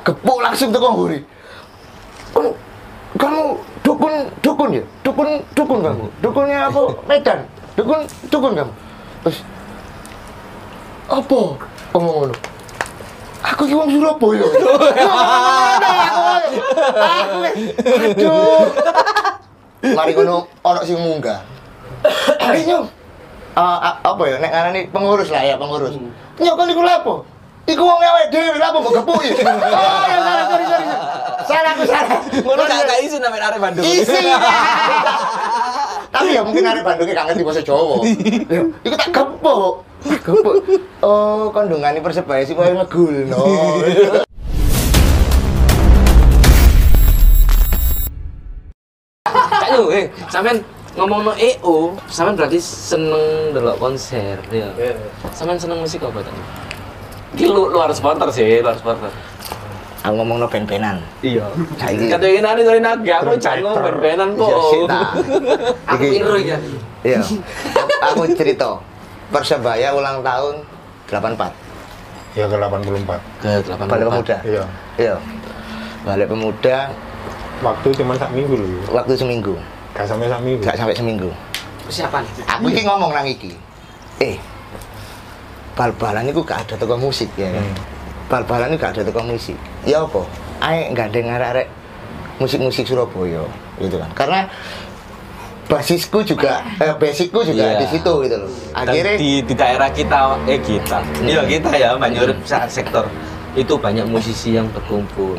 tak gepuk langsung tuh nguri. Kamu, kamu dukun dukun ya? Dukun dukun kamu. Dukunnya apa? Medan. Dukun dukun kamu. Terus apa? Ngomong ngono. Aku ki wong Surabaya. Aku aduh. Mari ngono ono sing munggah. Ayo nyong. Eh, a- apa ya nek ngarani pengurus lah ya pengurus. Nyong kan iku lapo? Iku wong awake dhewe lapo mbok gepuki. Oh, ya salah sorry sorry. Salah aku salah. Ngono gak gak izin sampe arek Bandung. Isi. Tapi ya mungkin arek Bandungnya gak ngerti bahasa Jawa. Iku tak gepuk. Gepuk. Oh, kandungane Persebaya sih koyo ngegulno. Kak yo, eh, sampean ngomong no EO, sampean berarti seneng delok konser, ya. Sampean seneng musik apa tadi? Iki lu luar supporter sih, luar supporter. Aku ngomong no ben-benan. Iya. Kata ingin ada dari naga, aku cari ngomong ben-benan kok. Iya, sih, tak. Aku Iki- iru ya. Iya. Aku cerita. Persebaya ulang tahun 84. Ya ke 84. Ke 8 Balik pemuda. Iya. Iya. Balik pemuda Waktu cuma sak minggu loh. waktu seminggu. Gak sampai sak minggu. Gak sampai seminggu. Persiapan. Aku iki ngomong nang iki. Eh. Bal-balan itu gak ada toko musik ya. kan? Hmm. Bal-balan itu gak ada toko musik. Ya apa? Ayo gandeng arek-arek musik-musik Surabaya gitu kan. Karena basisku juga eh, basicku juga Iya. di situ gitu loh. Dan Akhirnya di, di daerah kita, eh kita, iya kita ya, banyak saat sektor itu banyak musisi yang berkumpul.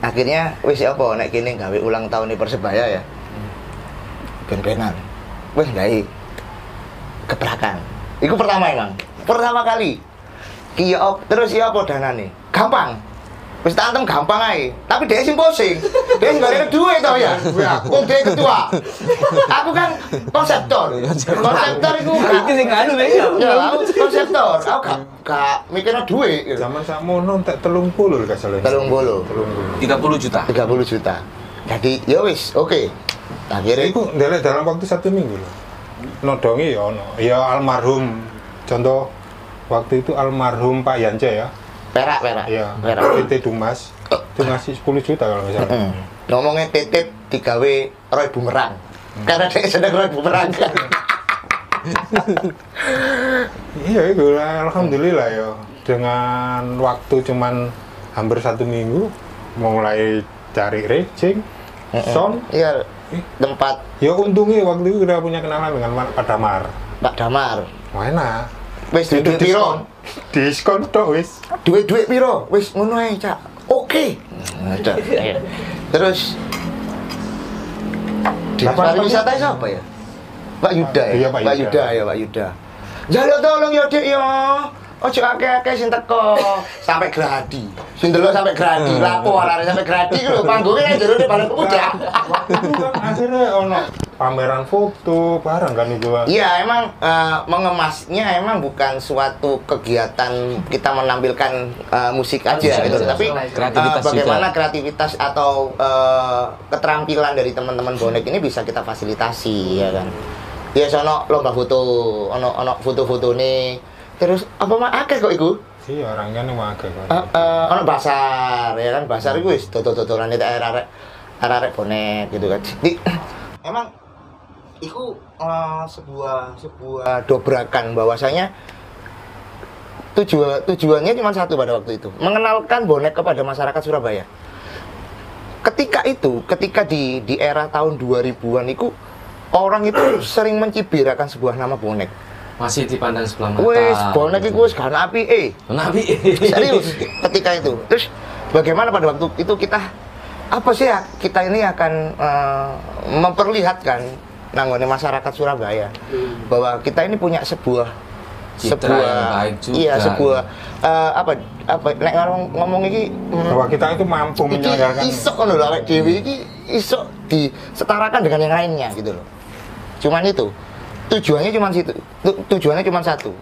akhirnya wis apa nek kene gawe ulang tahun di Persebaya ya. Ben-benan. Wis gawe kebrakan. Iku pertama emang. Pertama kali. Ki ya op- terus ya apa danane? Gampang. Wis tak antem gampang ae. Tapi dia sing pusing. Dia sing gak duit to ya. Wong dia ketua. Aku kan konseptor. Konseptor iku Iki sing anu ya. Ya, aku konseptor. Aku gak gak mikirnya duit. gitu. Zaman sakmono tak telung puluh gak salah. Telung puluh. Telung puluh. 30 juta. 30 juta. Jadi ya wis, oke. Akhirnya Iku ndelek dalam waktu satu minggu loh. Nodongi ya ono. Ya almarhum. Contoh waktu itu almarhum Pak Yance ya. perak perak. Ya. Perak. PT Dumas. Itu ngasih 10 juta kalau nggak salah. Mm. Ngomongnya titip digawe Roy Bumerang. Karena dia sedang Roy Bumerang. Iya, itu lah, alhamdulillah ya. Dengan waktu cuman hampir satu minggu, mulai cari racing, sound. Iya, tempat Ya untungnya waktu itu udah punya kenalan dengan Pak Damar. Pak Damar. Wah enak. Wis duit piro? Diskon tok wis. Duit-duit piro? Wis ngono ae, Cak. Oke. Ada. Iya. Terus Dinas pariwisata itu apa ya? Pak Yuda ya? Iya, Pak Pak Yuda. Ya, Pak Yuda. Jaluk tolong ya, Dik ya. Ojo akeh-akeh sing teko sampai gradi. Sing delok sampai gradi, lapo arek sampai gradi lho panggungnya kan jero di balai pemuda. Itu kan akhirnya ono pameran foto barang kan itu. Pak. Iya, emang eh, mengemasnya emang bukan suatu kegiatan kita menampilkan eh, musik aja Musik gitu, aja, tapi kreativitas eh, bagaimana juga. kreativitas atau eh, keterampilan dari teman-teman bonek ini bisa kita fasilitasi ya kan. Ya sono lomba foto, ono ono foto-foto nih. Terus apa mah akeh kok iku? Iya orangnya nih wae kok. Eh, eh, ono basar ya kan basar itu wis dodol-dodolan itu arek arek bonek gitu kan. Jadi emang itu eh, sebuah sebuah dobrakan bahwasanya tujuan tujuannya cuma satu pada waktu itu mengenalkan bonek kepada masyarakat Surabaya. Ketika itu, ketika di di era tahun 2000-an itu orang itu sering mencibirakan sebuah nama bonek. Masih dipandang sebelah mata. Wes, bonek itu wis gak api eh. Nabi. Serius ketika itu. Terus bagaimana pada waktu itu kita apa sih ya kita ini akan eh, memperlihatkan nanggone masyarakat Surabaya bahwa kita ini punya sebuah Citra sebuah yang baik juga. iya sebuah eh, apa apa nek ngomong ngomong iki mm, Bahwa kita itu mampu iki menyelenggarakan. iso ngono lho awake dhewe iki iso disetarakan dengan yang lainnya gitu loh. Cuman itu tujuannya cuma situ. Tu- tujuannya cuma satu.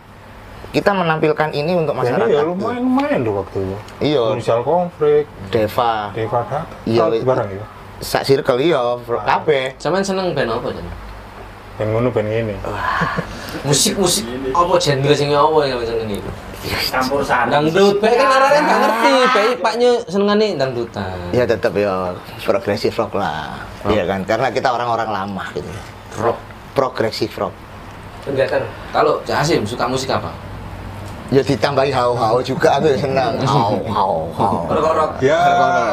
Kita menampilkan ini untuk Jadi masyarakat. ya lumayan lumayan loh waktu itu. Iya. Inisial konflik, Deva, Deva Iya, wis. barang ya. Sak circle iya, kabeh. Cuman seneng band apa Jan? Ben ngono ben ngene. Ah. Musik musik apa genre sing apa yang seneng itu? campur sari. Dangdut, baik kan arek kan gak ngerti, baik paknya senengane dangdutan. Ya tetap ya progresif rock lah. Iya kan? Karena kita orang-orang lama gitu. Rock progresif rock. Pendatar. Kalau Cak Asim suka musik apa? Ya ditambahi hau-hau juga aku ya senang. Hau hau hau. Korok-korok. Ya,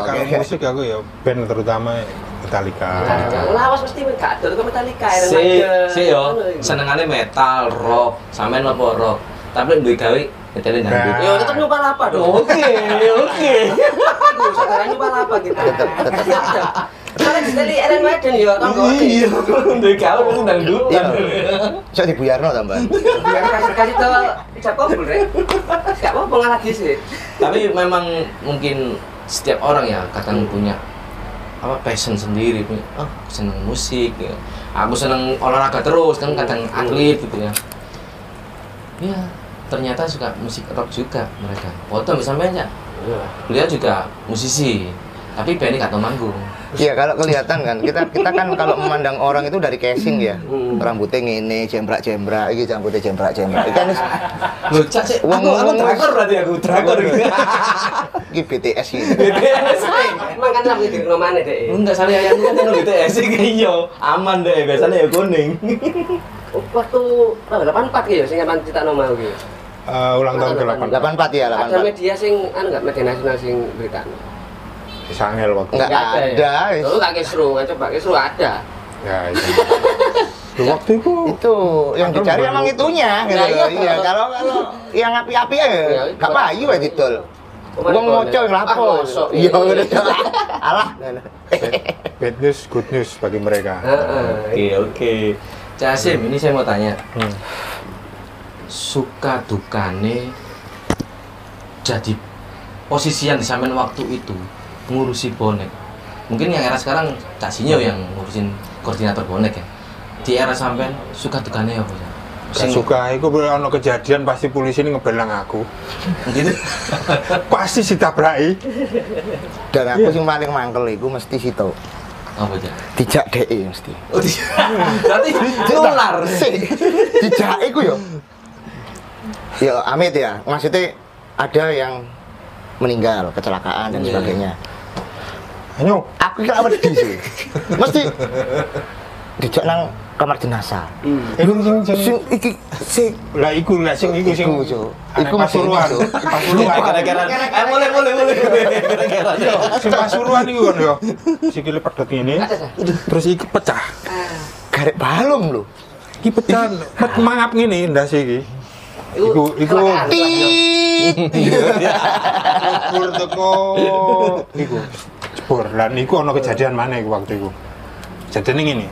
Kalau- musik aku ya band terutama Metallica. Metallica. Lawas mesti gak ada ke Metallica. Si, si yo, senengane metal, rock, sampean apa rock. Tapi duwe gawe metalin dangdut. Yo tetep nyumpah apa dong? Oke, oke. Aduh, saudara nyumpah apa kita? Soalnya di tadi Iron Maiden yo, tau kok. Iya, gawe dangdutan. Iya. Sok dibuyarno kasih Rek. Apa-apa lagi sih. Tapi memang mungkin setiap orang ya kadang punya apa passion sendiri punya oh seneng musik ya. aku seneng olahraga terus kan kadang atlet gitu ya ya ternyata suka musik rock juga mereka foto misalnya aja beliau juga musisi tapi bandnya gak tau manggung Iya kalau kelihatan kan kita kita kan kalau memandang orang itu dari casing ya. Hmm. Rambutnya ngene, jembrak-jembrak, iki rambutnya jembrak-jembrak. Iki kan Loh, cak sih, Wong- aku, aku drakor berarti aku, drakor gitu. iki BTS gitu. BTS. Emang kan lagi di rumah mana deh? Enggak, soalnya yang kan yang BTS sih iya, aman deh, biasanya ya kuning. Waktu oh, 84 ya, sing nyaman cerita nomor gitu. Eh, ulang tahun ke-8 84 ya, Ada 84. media sing anu enggak media nasional sing berita. Sangel waktu Enggak ada. ya. Gak kisru, kan coba kisru ada. ya itu Loh, waktu itu Itu yang dicari emang itunya gitu. Nah, iya. Iya, kalau kalau yang api-api ya Iya, gak payu ya didol. Kemarin Wong ngoco yang Ah, lapo. mosok. Iya, udah. Alah. bad news good news bagi mereka. Oke, oke. Cak Asim, ini saya mau tanya. Hmm. Suka dukane jadi posisi yang disampaikan waktu itu ngurusi bonek. Mungkin yang era sekarang Cak Sinyo yang ngurusin koordinator bonek ya. Di era sampean suka dukane apa ya? Gak suka, itu ono kejadian pasti polisi ini ngebelang aku gitu. pasti ditabraki Dan aku sing paling mangkel iku mesti situ. Apa aja? Dijak DE mesti. Oh, di- berarti nular. Sik. Dijak iku yo. Ya amit ya. Maksudnya ada yang meninggal, kecelakaan dan Iya. sebagainya. Ayo Aku kira wedi sih. Mesti dijak nang kamar jenazah. Iku sing sing iki sing lah iku lah sing iku sing Iku, Iku Pasuruan. Pasuruan Gara-gara eh boleh boleh boleh. Gara-gara. sing Pasuruan iku kan yo sikile pedot ngene terus iki pecah garek balung lho. iki pecah pet mangap ngene ndas iki iku iku. Tit. jebur teko iku jebur lan iku ono kejadian mana iku waktu iku kejadian ngene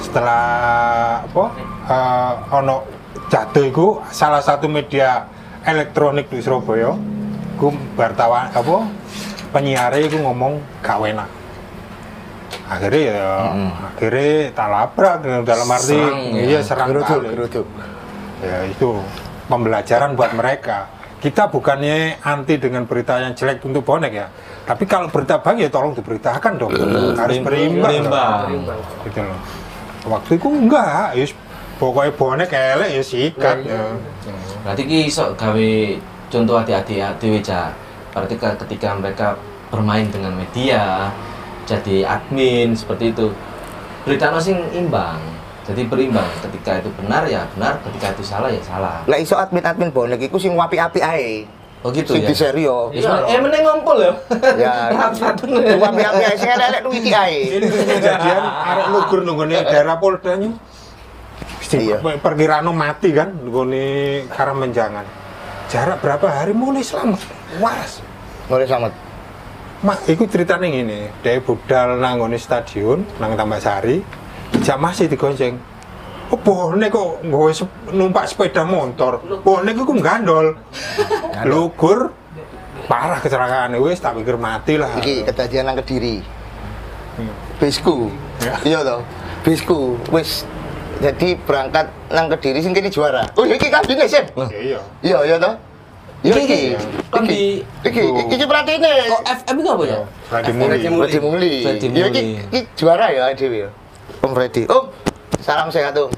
setelah apa eh, ono jatuh iku salah satu media elektronik di Surabaya iku wartawan apa penyiar iku ngomong gak enak akhirnya ya akhirnya tak labrak dalam arti Serang, ya. iya serang Geruduk, balik. geruduk. ya itu pembelajaran buat mereka kita bukannya anti dengan berita yang jelek untuk bonek ya. Tapi kalau berita baik ya tolong diberitakan dong. Harus berimbang. Berimbang. gitu loh. Waktu itu enggak. Ya pokoknya bonek elek ya sikat ya. Berarti ki iso gawe contoh hati-hati ya dhewe Cak. Berarti ke- ketika mereka bermain dengan media, jadi admin seperti itu. Berita sing imbang. Jadi berimbang. Ketika itu benar ya benar, ketika itu salah ya salah. Lah iso admin-admin bonek iku sing wapi-api ae. Oh gitu Sing ya. serio. Iya, eh meneng ngumpul ya. Ya. Rapat. Wapi-api ae sing elek-elek duit ae. ini kejadian arek lugur nunggone daerah Poldanya Iya. iya. perkiraan mati kan nunggone Karamenjangan jarak berapa hari mulai selamat waras Ngore selamat. Mak, iku ceritanya gini, dari budal nang ngone stadion, nang Tambak Sari, jam masih digonceng. Oh, bonek kok nggawe sep- numpak sepeda motor. Bonek iku gandol. Lugur parah kecelakaan wis tak pikir mati lah. Iki kejadian nang Kediri. Hmm. Bisku. Ya. Iya toh. Bisku wis jadi berangkat nang Kediri sing kene juara. Oh, iki kabine sih. Ya, iya. Iya, iya toh. Iya Iki, iki. Iki. Iki iki perhatine. Kok FM itu apa ya? Freddy Muli. Freddy Muli. Freddy Iya iki juara ya dhewe ya. Om Freddy. Om, salam sehat Om.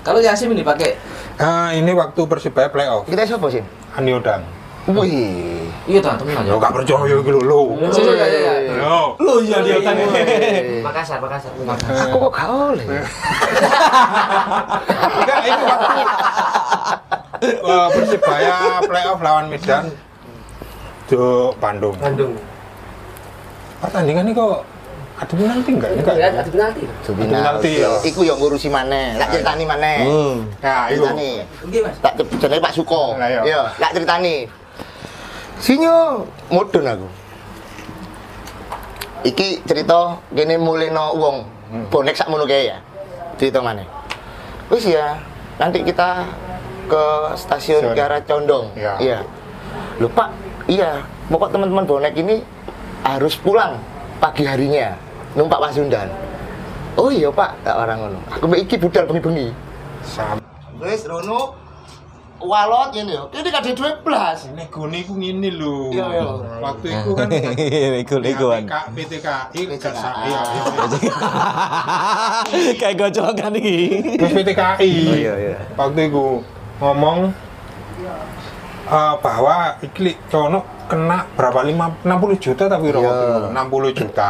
Kalau Yasim ini pakai Ah, ini waktu Persibaya playoff. Kita siapa sih? Aniodang. Wih. Iya ta, temen aja. Yo gak percaya iki lho lho. Iya, iya, iya. Yo. Lu iya dia tanya. Makassar, Makassar. Aku kok gak oleh. Enggak, itu waktu eh, Persibaya playoff lawan Medan di Bandung. Bandung. Pertandingan ini kok ada penalti enggak? Enggak. Enggak, ada penalti. penalti, ya. Iku yang ngurusi maneh. Lak ceritani maneh. Nah, itu. Ceritani. Nggih, Mas. Tak jenenge Pak Suko. Lah, iya. Iya, lak ceritani. Sinyo mudun aku. Iki cerita kene mulino wong Hmm. bonek sak kae ya. Cerita maneh. Wis ya, nanti kita ke stasiun. Kiara Condong. Iya. Iya. Lho Pak, iya, pokok teman-teman bonek ini harus pulang pagi harinya numpak Pasundan. Oh iya Pak, tak orang ngono. Aku iki budal bengi-bengi. Sam. Wis rono walot ngene yo. Kene duit blas. Ini gune iku ngene lho. Iya, iya. Waktu itu kan. PTK, PTKI PTKI. iya. Kayak gocokan iki. Terus PTKI. Oh, iya, iya. Waktu itu ngomong eh, bahwa iki cono kena berapa lima 60 juta tapi waktu itu 60 juta.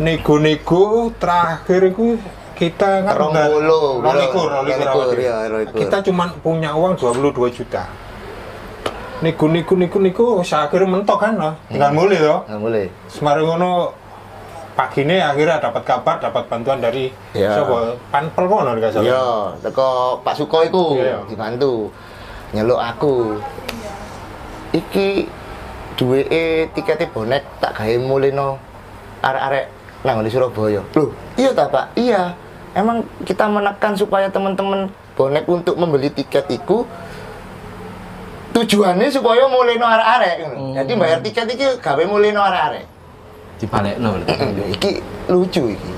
Nego-nego terakhir itu kita kan puluh, rolikur, rolikur. Kita cuma punya uang 22 juta. Nego-nego nego-nego saya akhirnya mentok kan loh. Tinggal mulai loh. Nggak boleh. Semarang ngono pagi ini akhirnya dapat kabar dapat bantuan dari Iya. siapa panpel kono dikasih Iya, teko Pak Suko iku Iya. dibantu nyeluk aku. Iki duweke tikete bonek tak gawe mulino arek-arek nang di Surabaya. Loh, iya ta, Pak? Iya. Emang kita menekan supaya teman-teman bonek untuk membeli tiket iku tujuannya supaya mulino arek-arek ngono. Jadi bayar tiket iki gawe mulino arek-arek. Dibalekno berarti. iki lucu iki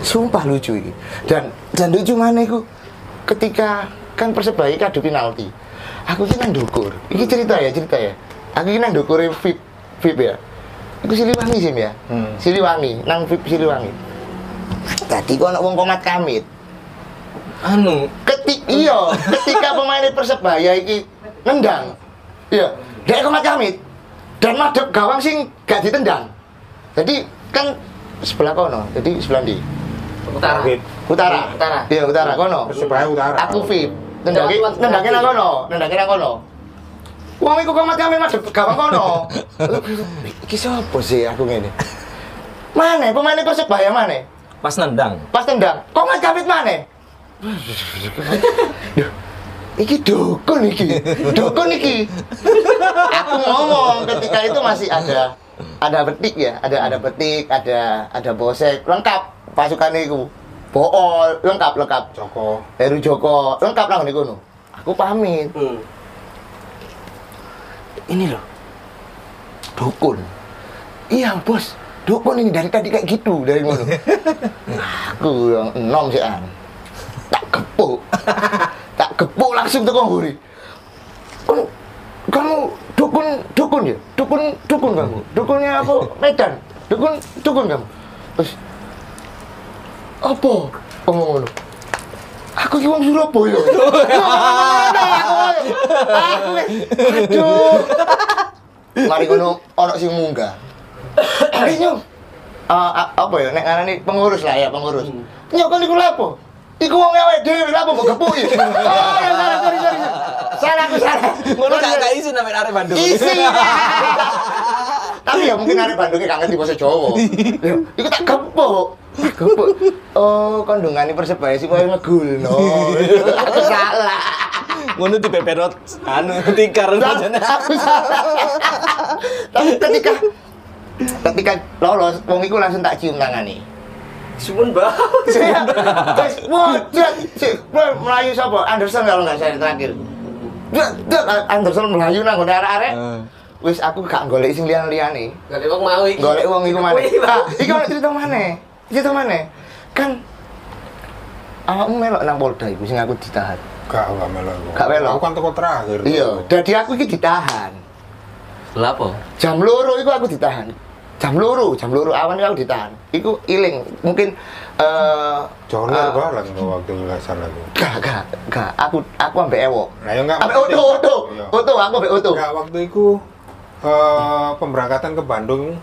sumpah lucu iki dan dan lucu mana iku ketika kan persebaya iki adu penalti aku iki nang dukur iki cerita ya cerita ya aku iki nang dukur VIP VIP ya Iku Siliwangi sih ya? Hmm. Siliwangi nang VIP Siliwangi. Tadi kok ana wong komat kamit. Anu, ketik iya. Ketika pemain persebaya iki nendang. Iya. Dari komat kamit. Dan madep gawang sing gak ditendang. Jadi kan sebelah kono. Jadi sebelah di Utara. Utara. Utara. iya utara kono. Persebaya utara. aku VIP. Nendangin nendangin nang kono. Nendangin nang kono Wong iku komat kamit madep gawang kono. Iki sapa sih aku ngene? Mana pemain persebaya mana Pas nendang. pas tendang komat kamit mana Duh, iki dukun iki. Dukun iki. Aku ngomong ketika itu masih ada ada betik ya. Ada ada betik ada ada bosek. Lengkap pasukan itu bool lengkap lengkap. Joko. Heru Joko. Lengkap lah niku no. aku pamit. Hmm. Ini loh. Dukun. Iya bos. Dukun ini dari tadi kayak gitu dari ngono. Aku yang enom sih an. Tak gepuk. Tak gepuk langsung tuh nguri. Kamu kamu dukun dukun ya? Dukun dukun kamu? Dukunnya apa? Medan? Dukun dukun kamu? Terus apa? Ngomong aku ki wong Surabaya. Aku aduh. Mari ngono ono sing munggah. Ayo nyong. Ah, apa ya? Nek ngarani pengurus lah ya pengurus. Nyok kan iku lapo iku wong awake dhewe lapo mbok gepuki oh ya salah sorry sorry salah aku salah. Ngono gak gak izin sampe arek Bandung. isi tapi ya mungkin arek Bandungnya kangen di bahasa Jawa. Ya, iku tak gepuk oh kandungan persebaya sih koyo ngegulno. Aku salah. Ngono di peperot anu tikar aku salah. Tapi ketika ketika lolos wong iku langsung tak cium tangane Sumun bau. saya terus boy, Melayu siapa Anderson kalau nggak saya terakhir. Anderson Melayu nang ngene arek-arek. Hmm. wis aku gak golek sing liyan-liyane. Gak ada wong mau iki. golek wong iku maneh. Ah Bang. iki ono cerita maneh cerita maneh kan awakmu melok nang Polda iku sing aku ditahan Gak, gak melo. aku. Gak melo? Aku kan toko terakhir. iya dadi aku iki ditahan Lapo? jam loro iku aku ditahan jam luru jam luru awan itu aku ditahan iku iling mungkin eh eh, tuh waktu itu nggak salah tuh. gak gak gak aku aku ambek ewo Nah, ya enggak. ambek oto oto Iya. oto aku ambek oto Enggak, waktu itu eh, pemberangkatan ke Bandung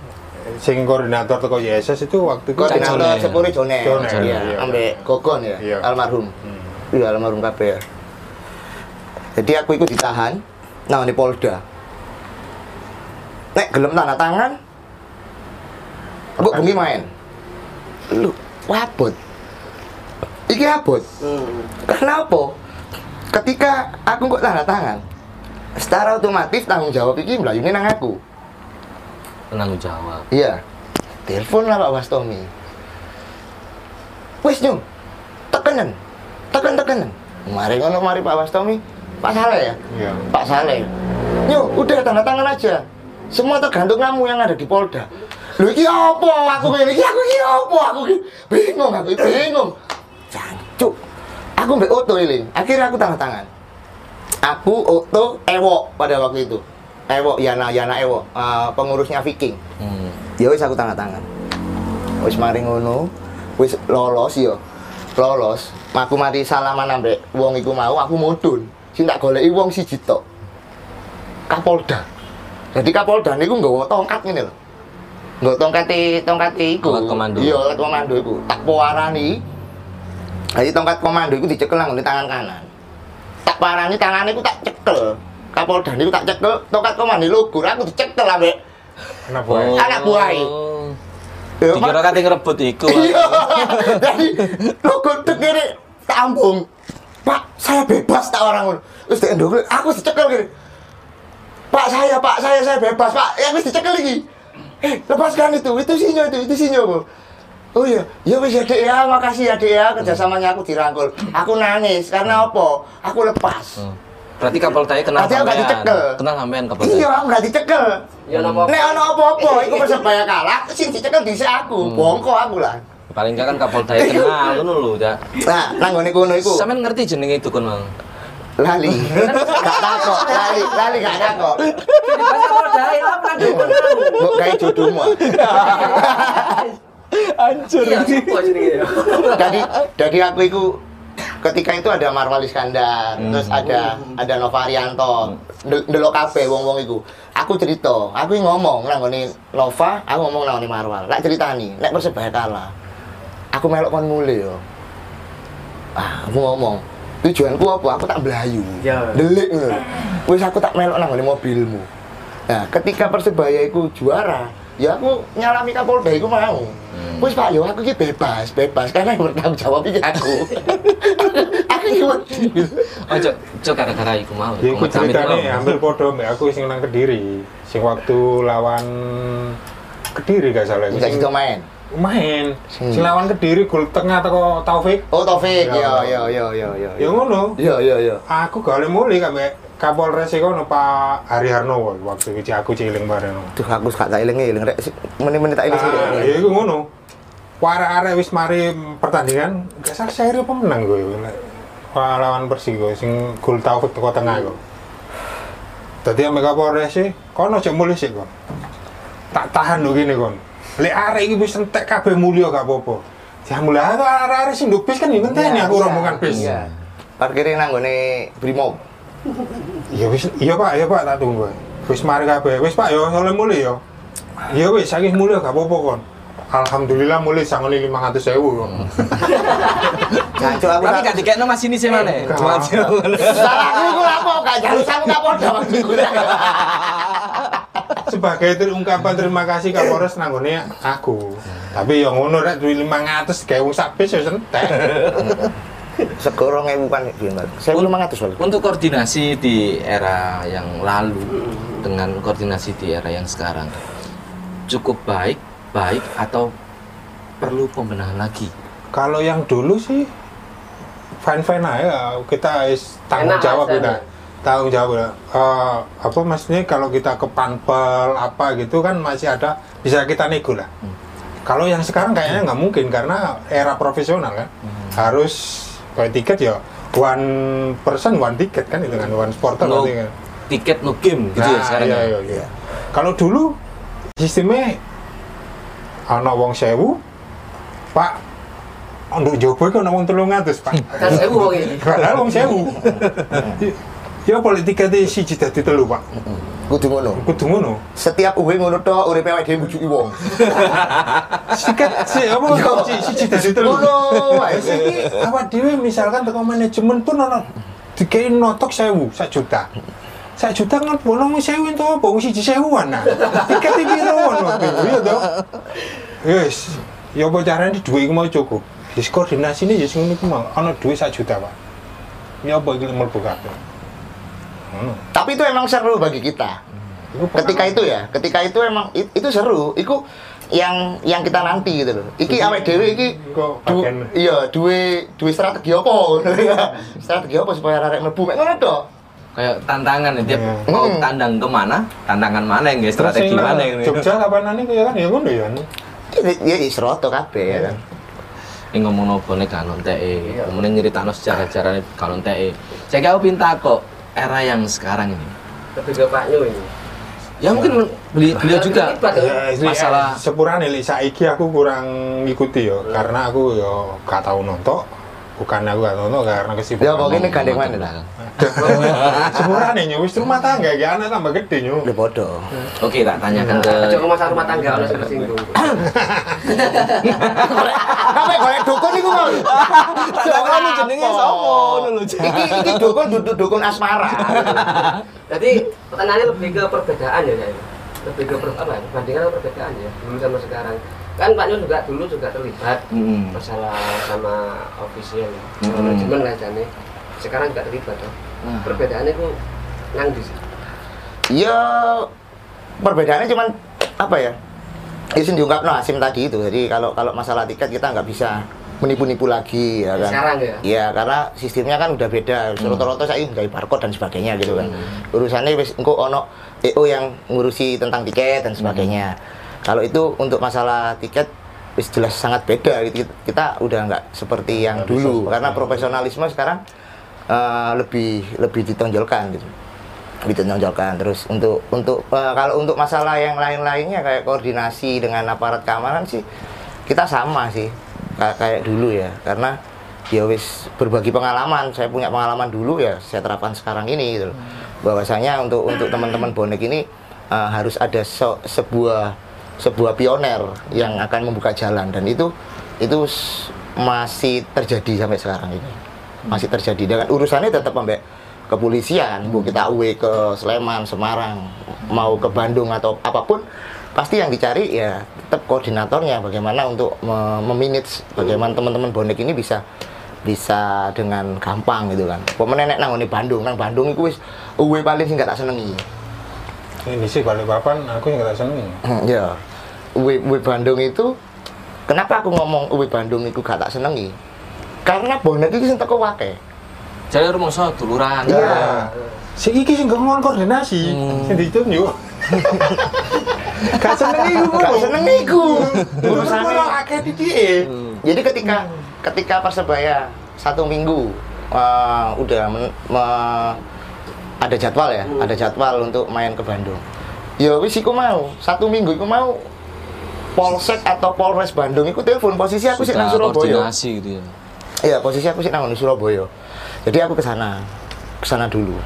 sing koordinator toko YSS itu waktu itu koordinator sepuri jone. Jone, iya ambek gogon ya Iya. almarhum. Hmm. iya almarhum kabeh ya. Jadi aku ikut ditahan nah di Polda. Nek gelem tanda tangan aku bengi main. Lu wabot. Iki abot. Hmm. kenapa? Ketika aku kok tanda tangan secara otomatis tanggung jawab iki mlayune nang aku Penanggung jawab. Iya. Telepon lah Pak Wastomi. Wis nyung. Tekenan. Teken tekenan. Mari ngono mari Pak Wastomi. Pak Saleh ya? Iya. Pak Saleh. Nyung, udah tanda tangan aja. Semua tergantung kamu yang ada di Polda. Lu iki apa? Aku ngene iki aku iki apa? Aku iki bingung aku bingung. Jancuk. Aku mbek Oto iling. Akhirnya aku tanda tangan. Aku Oto Ewo pada waktu itu. Ewo Yana Yana Ewo, eh, pengurusnya Viking. Hmm. Ya wis aku tanda tangan. Wis mari ngono, wis lolos yo. Lolos. Aku mari salaman ambek wong iku mau, aku mudun. Sing tak goleki wong siji tok. Kapolda. Jadi Kapolda niku nggawa tongkat ngene lho. Nggawa tongkat tongkat iku. Komando. Iya, tongkat komando iku. Tak powarani. Jadi tongkat komando iku dicekel nang tangan kanan. Tak parani tangane iku tak cekel. Kapolda niku tak cekel, tongkat komando lugur aku dicekel ambek Anak buah. Anak buah. Oh. Dikira kate ngerebut iku. Iya. Jadi godek gini tambung. Pak, saya bebas tak orang ngono. Terus dia ndok, aku dicekel gini. Pak saya, Pak saya, saya bebas, Pak. Ya wis dicekel lagi. Eh, lepaskan itu, itu sinyo itu, itu sinyo kok. Oh iya, ya wis ya dek ya, makasih ya dek ya, kerjasamanya aku dirangkul. Aku nangis, karena apa? Aku lepas. Hmm. Berarti Kapolda kenal Berarti sampean. dicekel. Kenal sampean Kapolda. Iya, aku gak dicekel. Ya napa? Nek ono apa-apa, iku persebaya kalah, sing dicekel dhisik aku, bongko aku lah. Paling enggak kan Kapolda kenal ngono lho, Cak. Nah, nang ngene kono iku. Sampean ngerti jenenge itu kon, Mang? lali gak takok lali lali gak takok mbok gawe jodohmu Hancur. Iya, ya? jadi jadi aku itu ketika itu ada Marwal Iskandar terus ada ada Novarianto. Del- delok kabeh wong-wong iku. Aku cerita aku ngomong nang ngene Nova aku ngomong nang ngene Marwal. Lek ceritani nek persebaya kalah aku melok kon mule yo. Ah aku ngomong tujuanku apa? Aku tak belayu Ya. delik ngono. Wis aku tak melok nang ngene mobilmu. Nah ketika persebaya iku juara ya aku nyalami Kapolda iku mau wis Pak yo aku iki bebas bebas karena yang bertanggung jawab iki aku aku iki wedi. Ojo, ojo gara-gara iku mau. Ya iku ceritane hampir podo mbek aku sing nang Kediri. Sing waktu lawan Kediri gak salah. Sing main. Main. Hmm. Sing lawan Kediri gol tengah teko Taufik. Oh Taufik, Ya. yo yo yo yo yo. Ya ngono. Yo yo yo. Aku gak oleh mulai kabeh Kapolres iku ono Pak Hari Harnowo waktu itu aku cilik bareng. Duh aku gak tak eling-eling rek sik menit-menit tak eling Ah, ya iku ngono. Arek-arek wis mari pertandingan, gak salah seri apa menang gue. Lawan Persi gue sing gol Taufik teko tengah gue. Dadi ambek Kapolres sih, kono aja mulih sih kon. Tak tahan lho gini kon. Lek arek iki wis entek kabeh mulya gak apa-apa. Ya mulai arek-arek sing nduk bis kan ya ngenteni aku rombongan bis. Iya. Parkirin nang gone Brimob. Iya wis, iya Pak, iya Pak tak tunggu. Wis mari kabeh. Wis Pak yo oleh mulih yo. Iya wis saking mulih gak apa-apa kon. Alhamdulillah mulih sangoni 500.000 kok. Jancuk aku Tapi gak dikekno Mas ini sih mana? Cuma Salah aku lapo gak jalur sangu Kapolda waktu. Sebagai ungkapan terima kasih Kapolres nanggone aku. Tapi yo ngono rek duit 500 gawe wong sak bis yo entek. Segoro ngewu kan biyen, Mas. 1500 wae. Untuk koordinasi di era yang lalu dengan koordinasi di era yang sekarang cukup baik, baik atau perlu pembenahan lagi? Kalau yang dulu sih fine fine aja kita is tanggung Enak jawab kita ya. Tanggung jawab ya. Eh, apa maksudnya kalau kita ke panpel apa gitu kan masih ada bisa kita nego lah kalau yang sekarang kayaknya nggak mungkin karena era profesional kan harus kayak tiket ya one person one ticket kan itu kan one supporter No kan. tiket no game gitu ya Nah, sekarang iya, ya? iya, iya. Kalau dulu sistemnya ana wong sewu Pak untuk jowo iku ana wong 300 Pak Kan sewu iki. padahal wong sewu ya politika di siji dadi telu Pak. Kudu ngono. kudu ngono. Setiap uwe ngono tok uripe awake dhewe mbujuki wong. sikat si apa si siji dadi telu. Ngono wae sih. Iki awak dhewe misalkan teko manajemen pun ana dikei notok sewu sak juta. Sak juta kan bolong sewu itu apa? Siji sewuan nah. Tiket piro ngono iya to wis ya apa carane iku mau cukup? Wis koordinasine ya sing ngono iku mau. Ana duwe sak juta Pak. Ya apa iki mlebu kabeh ngono Tapi itu emang seru bagi kita. Iku Ketika itu ya, ketika itu emang it- itu seru. Iku yang yang kita nanti gitu loh. Iki awake dhewe iki du, iya duwe duwe strategi apa? Ngono ya. Strategi apa supaya arek mlebu? Mek ngono kayak tantangan ya tiap Iya. mau Hmm. tandang ke mana tantangan mana yang guys strategi mana yang Jogja kapanane ku ya kan? Ya ngono ya Ya ya seroto kabeh ya. Kan. ini ngomong nopo nih kalon TE kemudian nyeritakno sejarah-sejarah kalon TE saya kau pinta kok era yang sekarang ini. Lebih ke Pak Nyo ini. ya mungkin beli, beliau juga. Terlibat, ya. Ya, Masalah- sepurane li saiki aku kurang ngikuti yo. Karena aku yo gak tau nonton bukan aku gak nonton karena kesibukan Ya pokoknya ini gandeng mana lah. sepurane nyo wis rumah tangga ya anak tambah gede nyo Udah bodoh. oke tak tanyakan ke ke masalah rumah tangga sing tersinggung. Kape golek dukun iku mau. Tanyakan lu jenenge sapa lho. Iki iki dukun duduk dukun asmara. Jadi pertanyaannya lebih ke perbedaan ya. Lebih ke apa? ya, Perbandingan perbedaan ya, dulu sama sekarang. Kan Pak Nyo juga dulu juga terlibat Mm-mm. masalah sama official Hmm. manajemen lah jane. Sekarang juga terlibat toh. Nah. Perbedaannya itu nang di sini. Ya perbedaannya cuman apa ya? Isin diungkapno Asim tadi itu. Jadi kalau kalau masalah tiket kita nggak bisa menipu-nipu lagi ya kan. Sekarang ya? Iya, karena sistemnya kan udah beda. Roto-roto saya dari barcode dan sebagainya gitu kan. Urusannya wis engko ono EO yang ngurusi tentang tiket dan sebagainya. Kalau itu untuk masalah tiket wis jelas sangat beda gitu. Kita udah nggak seperti yang bisa dulu. seperti karena profesionalisme sekarang eh, lebih lebih ditonjolkan gitu. Ditonjolkan. Terus untuk untuk eh, kalau untuk masalah yang lain-lainnya kayak koordinasi dengan aparat keamanan sih kita sama sih. Kayak kayak dulu ya. Karena ya wis berbagi pengalaman. Saya punya pengalaman dulu ya saya terapkan sekarang ini gitu loh. bahwasanya untuk untuk teman-teman bonek ini eh, harus ada se- sebuah sebuah pioner yang akan membuka jalan. Dan itu itu masih terjadi sampai sekarang ini. Masih terjadi. Dengan urusannya tetap sampai kepolisian, bu. Kita UW ke Sleman, Semarang, mau ke Bandung atau apa pun, pasti yang dicari ya tetap koordinatornya. Bagaimana untuk me- memanage bagaimana teman-teman bonek ini bisa bisa dengan gampang gitu kan. Pemenang nek nang Bandung, nang Bandung itu wis UW paling sing gak tak senengi. Ini sih balik papan aku yang gak seneng ya. UW, UW Bandung itu kenapa aku ngomong UW Bandung itu gak tak senengi? Karena bonek itu sing teko wake. jadi rumah so duluran Iya. si iki sing ngomong koordinasi Hmm. sing ditunjuk gak seneng iku Gak seneng iku. urusannya Urusannya akeh iki Jadi ketika ketika persebaya satu minggu eh, udah men- me- ada jadwal ya, ada jadwal untuk main ke Bandung. Ya wis iku mau satu minggu iku mau Polsek atau Polres Bandung iku telepon posisi aku sih nang Surabaya. koordinasi gitu ya Iya, posisi aku sih nang Surabaya. Jadi aku ke sana, ke sana dulu.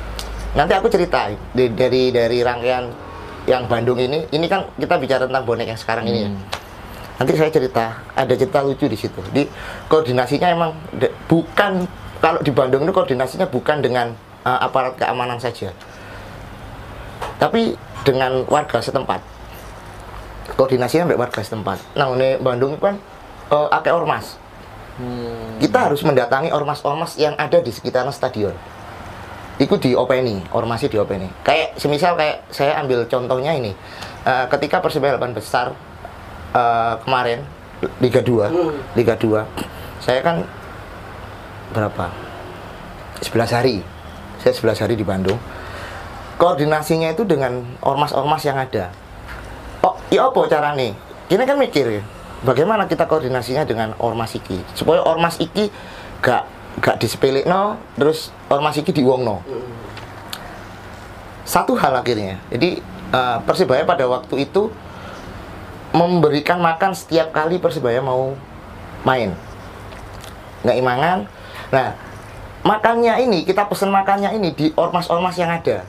Nanti aku cerita di- dari dari rangkaian yang Bandung ini. Ini kan kita bicara tentang bonek yang sekarang ini ya. Hmm. Nanti saya cerita, ada cerita lucu di situ. Di koordinasinya emang de- bukan kalau di Bandung itu koordinasinya bukan dengan uh, aparat keamanan saja. Tapi dengan warga setempat. Koordinasinya dengan warga setempat. Nah, ini Bandung kan uh, akeh ormas Hmm. kita harus mendatangi ormas-ormas yang ada di sekitaran stadion. Itu diopeni, ormasnya diopeni. Kayak semisal kayak saya ambil contohnya ini, Eh, ketika Persebaya 8 besar eh, kemarin Liga 2, Hmm. Liga 2, saya kan berapa? 11 hari. Saya 11 hari di Bandung. Koordinasinya itu dengan ormas-ormas yang ada. Oh, ya apa cara nih? Ini kan mikir bagaimana kita koordinasinya dengan ormas iki supaya ormas iki gak gak disepele no, terus ormas iki diwong no. Satu hal akhirnya, jadi eh, persebaya pada waktu itu memberikan makan setiap kali persebaya mau main nggak imangan nah makannya ini kita pesen makannya ini di ormas-ormas yang ada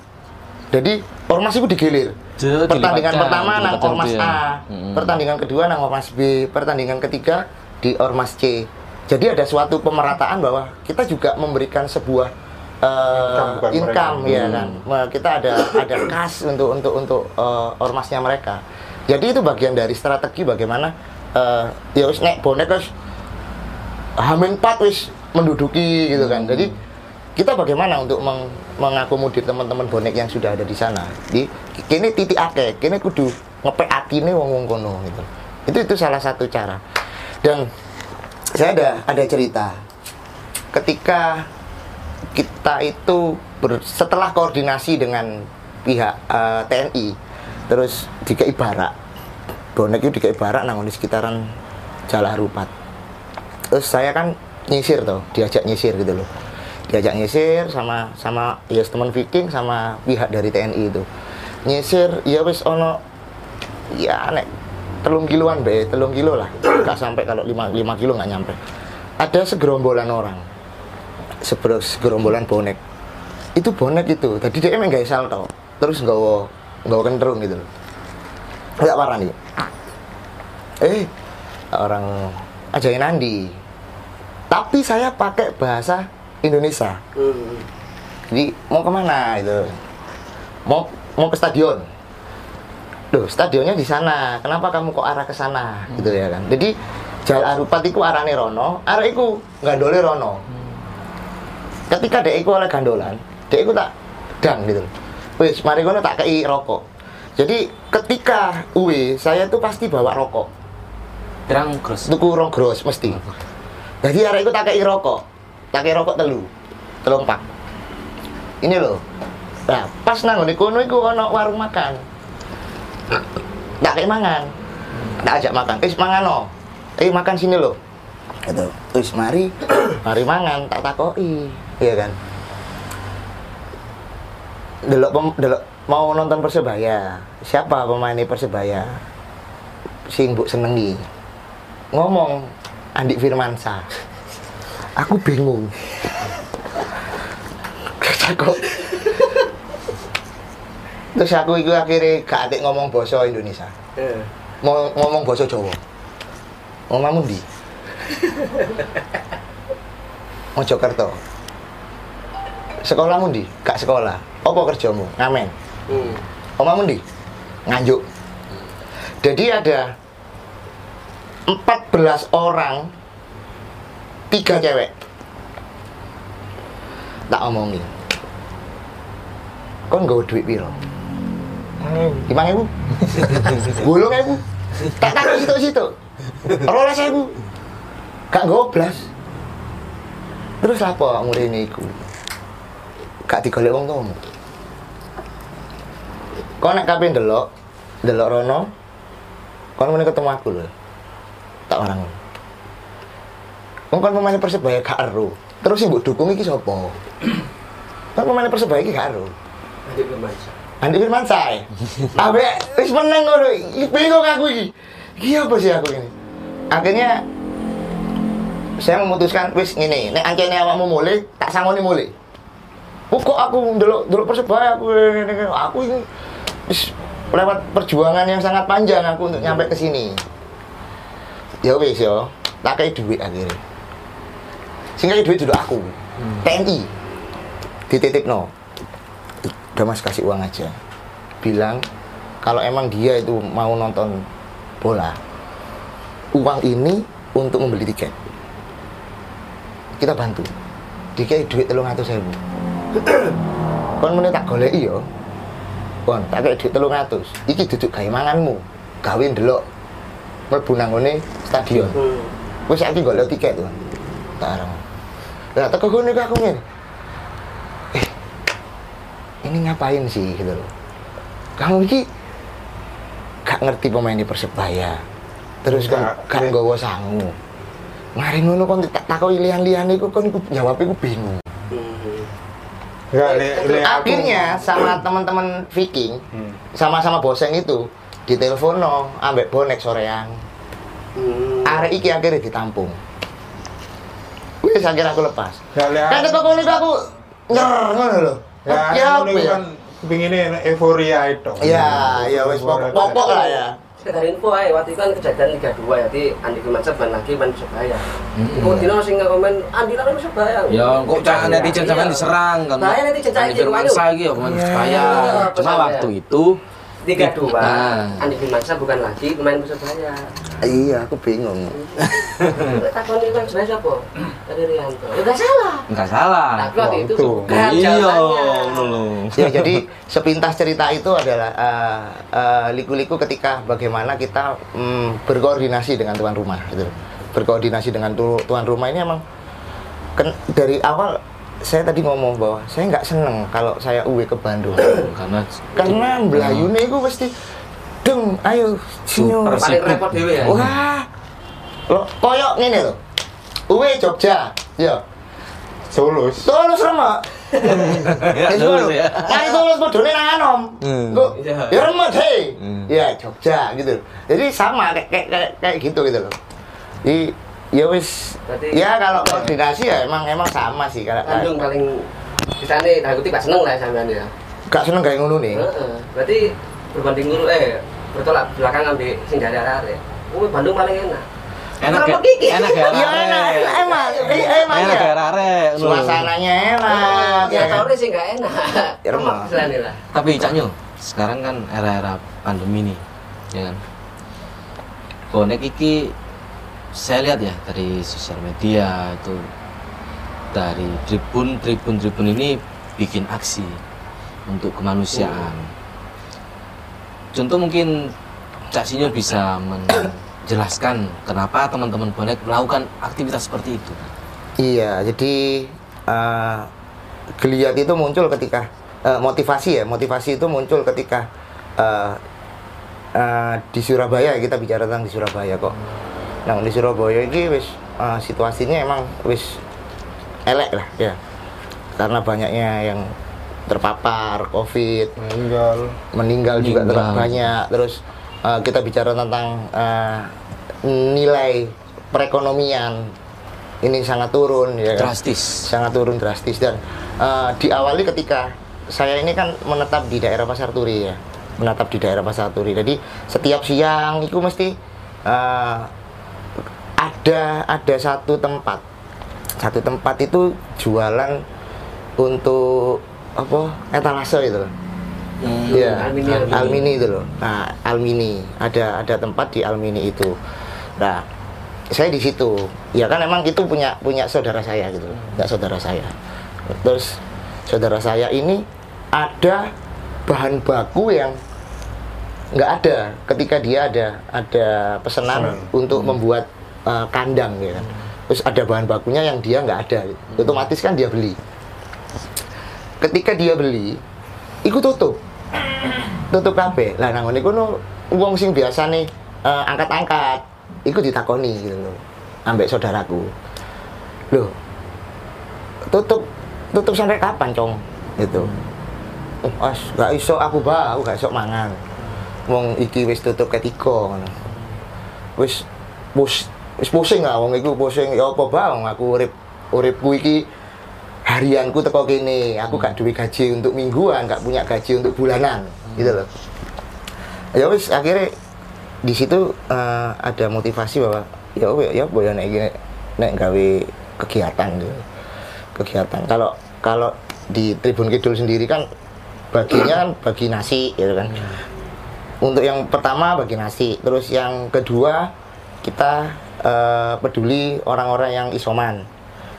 jadi ormas itu digilir Tuh, pertandingan dilipatkan, pertama nang ormas gitu ya. A Mm-mm. pertandingan kedua nang ormas B pertandingan ketiga di ormas C jadi ada suatu pemerataan bahwa kita juga memberikan sebuah eh, Income bukan income, mereka. ya kan Nah, kita ada ada kas untuk untuk untuk eh, ormasnya mereka jadi itu bagian dari strategi bagaimana eh, ya wis nek bonek wis Hamin 4 wis menduduki gitu kan. Jadi kita bagaimana untuk meng- mengakomodir teman-teman bonek yang sudah ada di sana. Di kini titik akeh, kini kudu ngepek atine wong-wong kono gitu. Itu itu salah satu cara. Dan saya ada ada cerita ketika kita itu ber- setelah koordinasi dengan pihak eh, TNI terus dikai barak bonek itu dikai barak nang di sekitaran Jalan Harupat terus saya kan nyisir tuh diajak nyisir gitu loh. Diajak nyisir sama sama ya teman Viking sama pihak dari TNI itu. Nyisir ya wis ono ya nek telung kiloan be telung kilo lah. Nggak sampai kalau lima, lima kilo nggak nyampe. Ada segerombolan orang. Segerombolan bonek. Itu bonek itu tadi dia emang gak salto terus nggawa nggawa kenderung gitu loh. Nggak parah nih eh orang ajain Andi tapi saya pakai bahasa Indonesia Hmm. jadi mau ke mana itu mau mau ke stadion Loh, stadionnya di sana. Kenapa kamu kok arah ke sana? Gitu ya kan. Jadi Jalan Arupat iku arane rono, arek iku gandole rono. Ketika dek iku oleh gandolan, dek iku tak dang gitu. Wis, mari kono tak kei rokok. Jadi ketika uwe, saya tuh pasti bawa rokok. Terang cross. Tuku rong gros mesti. Jadi arek iku tak kei rokok. Tak kei rokok telu. Telung pak. Ini loh. Nah, pas nang ngene kono iku ana warung makan. Tak kei mangan. Tak ajak makan. Eh, mangan no. Eh, makan sini loh. Gitu. Terus mari, mari mangan, tak takoki. Iya kan? Delok pem- delok mau nonton Persebaya. Siapa pemain Persebaya? Sing mbok senengi. Ngomong Andi Firmansyah. Aku bingung. Terus aku Terus aku itu akhirnya gak atik ngomong bahasa Indonesia. Eh. Mau ngomong bahasa Jawa. Ngomong ndi? Mojokerto. Sekolahmu ndi? Gak sekolah. Apa kerjamu? Ngamen. Hmm. Omamu ndi? Nganjuk. Jadi ada 14 orang tiga cewek. Tak omongin kon gak duit piro? lima ribu. Bolong ribu. Tak tahu situ situ rolas ribu. Gak goblas terus apa mulai ini iku? Gak digolek wong tuamu? Kau nek kabeh ndelok ndelok rono kau ketemu aku lho tak orang Wong kan pemain persebaya gak ero terus yang mbok dukung iki sapa kan pemain persebaya iki gak ero Andi Firmansyah. Andi Firmansyah. Abe wis meneng ngono. Iki bingung aku iki. Iki apa sih aku ini? Akhirnya saya memutuskan wis ngene, nek ancene awakmu mulai, tak sangoni mulai. Oh, kok aku ndelok ndelok Persebaya aku aku ini wis lewat perjuangan yang sangat panjang aku untuk nyampe ke sini. Ya wis yo, tak kayak duit akhirnya. Sing kayak duit dulu aku. TNI. Dititip no udah mas kasih uang aja. Bilang kalau emang dia itu mau nonton bola uang ini untuk membeli tiket. Kita bantu. Dikai duit telung atus ribu. Kon menit tak golek yo. Kon tak kayak duit telung atus iki duduk gawe manganmu. Gawe ndelok mlebu nang ngene stadion Hmm. Wis saiki golek tiket tuh. Tarang. Lah teko gone aku ngene. Eh. Ini ngapain sih gitu loh. Kamu iki gak ngerti pemain di Persebaya. Terus kan gak iya. nggawa sangu. Mari ngono kon tak takoki lian-lian iku kon jawab iku bingung. Hmm. Enggak, le, le, aku- Akhirnya sama teman-teman Viking Hmm. sama-sama boseng itu ditelepon no ambek bonek soreang Hmm. arek iki akhirnya ditampung. Wis akhirnya aku lepas. Ya, kan teko kono aku nyer ngono lho. Ya, ya iku ya? kan kepinginnya euforia itu. ya ya wis pokok pokok lah ya. Sekedar info aja waktu itu kan kejadian Liga 2 ya di Andi Firmansyah ban lagi ban Surabaya kok dino sing komen Andi lah Surabaya Ya, kok jangan netizen sampean diserang kan. Bahaya netizen Andi cari Firman Firman lagi ya, pemain Persebaya. Cuma waktu itu Liga 2 Ah. Andi Firmansyah bukan lagi pemain Persebaya iya aku bingung. Takon ini kan sebenarnya siapa? Dari Rianto. Ya gak salah. Enggak salah. tapi waktu itu Iya, ya jadi sepintas cerita itu adalah eh, eh, liku-liku ketika bagaimana kita mm, berkoordinasi dengan tuan rumah gitu. Berkoordinasi dengan tu- tuan rumah ini emang ken- dari awal saya tadi ngomong bahwa saya nggak seneng kalau saya uwe ke Bandung Karena karena belayune itu pasti deng ayo Super paling repot dewe ya wah lo koyok ngene lho uwe Jogja ya Sulus. Tulus remek. Ya, tulus ya. Mari tulus bodone nang anom. Hmm. Kok Iya. ya remet hei. Hmm. Ya Jogja gitu. Jadi sama kayak kayak kayak, kayak gitu gitu loh. Jadi ya wis Berarti- ya kalau koordinasi ya emang emang sama sih kalau Bandung paling di sana aku gak seneng lah sama dia gak seneng kayak ngono nih. Heeh. berarti berbanding dulu eh bertolak belakang ambil sing dari arah Oh, Bandung paling enak. enak ya. Enak ya. Ya enak, emang emang Enak ya. ya rare. Suasananya enak. Ya, ya sore sih nggak enak. Ya, lah. Tapi Cak Nyo, sekarang kan era-era pandemi nih, ya kan. Bonek iki saya lihat ya dari sosial media itu dari tribun tribun tribun ini bikin aksi untuk kemanusiaan. Contoh mungkin Cak Sinyo bisa menjelaskan kenapa teman-teman bonek melakukan aktivitas seperti itu. Iya, jadi eh, geliat itu muncul ketika eh, motivasi ya, motivasi itu muncul ketika eh, eh, di Surabaya kita bicara tentang di Surabaya kok. Nah di Surabaya ini wis eh, situasinya emang wis elek lah ya, karena banyaknya yang terpapar COVID, meninggal. meninggal juga Meninggal. terlalu banyak. Terus eh, kita bicara tentang eh, nilai perekonomian. Ini sangat turun ya kan? Drastis. sangat turun drastis. Dan eh, diawali ketika saya ini kan menetap di daerah Pasar Turi ya. Menetap di daerah Pasar Turi. Jadi setiap siang itu mesti eh, ada ada satu tempat satu tempat itu jualan untuk apa etalase itu loh Iya, Almini, Al- Almini. Almini itu loh. Nah, Almini ada ada tempat di Almini itu. Nah, saya di situ. Ya kan emang itu punya punya saudara saya gitu, nggak saudara saya. Terus saudara saya ini ada bahan baku yang nggak ada ketika dia ada ada pesanan Pesanan. untuk membuat uh, kandang ya kan. Terus ada bahan bakunya yang dia nggak ada, gitu. otomatis kan dia beli. Ketika dia beli, ikut tutup tutup kabeh. Lah nang ngene kono wong sing biasa nih angkat-angkat, iku ditakoni gitu loh. Ambek saudaraku. Loh. Tutup tutup sampai kapan, Cong? Gitu. As, gak iso aku ba, aku gak iso mangan. Wong iki wis tutup ngono. Wis pus wis pusing lah wong iku pusing ya apa ba wong aku urip uripku iki harianku teko kene, aku gak duwe gaji untuk mingguan, gak punya gaji untuk bulanan, gitu loh. Ya wis akhirnya di situ eh, ada motivasi bahwa ya ya boleh nek iki nek gawe kegiatan gitu. Kegiatan. Kalau kalau di Tribun Kidul sendiri kan baginya kan bagi nasi gitu kan. Untuk yang pertama bagi nasi, terus yang kedua kita eh, peduli orang-orang yang isoman.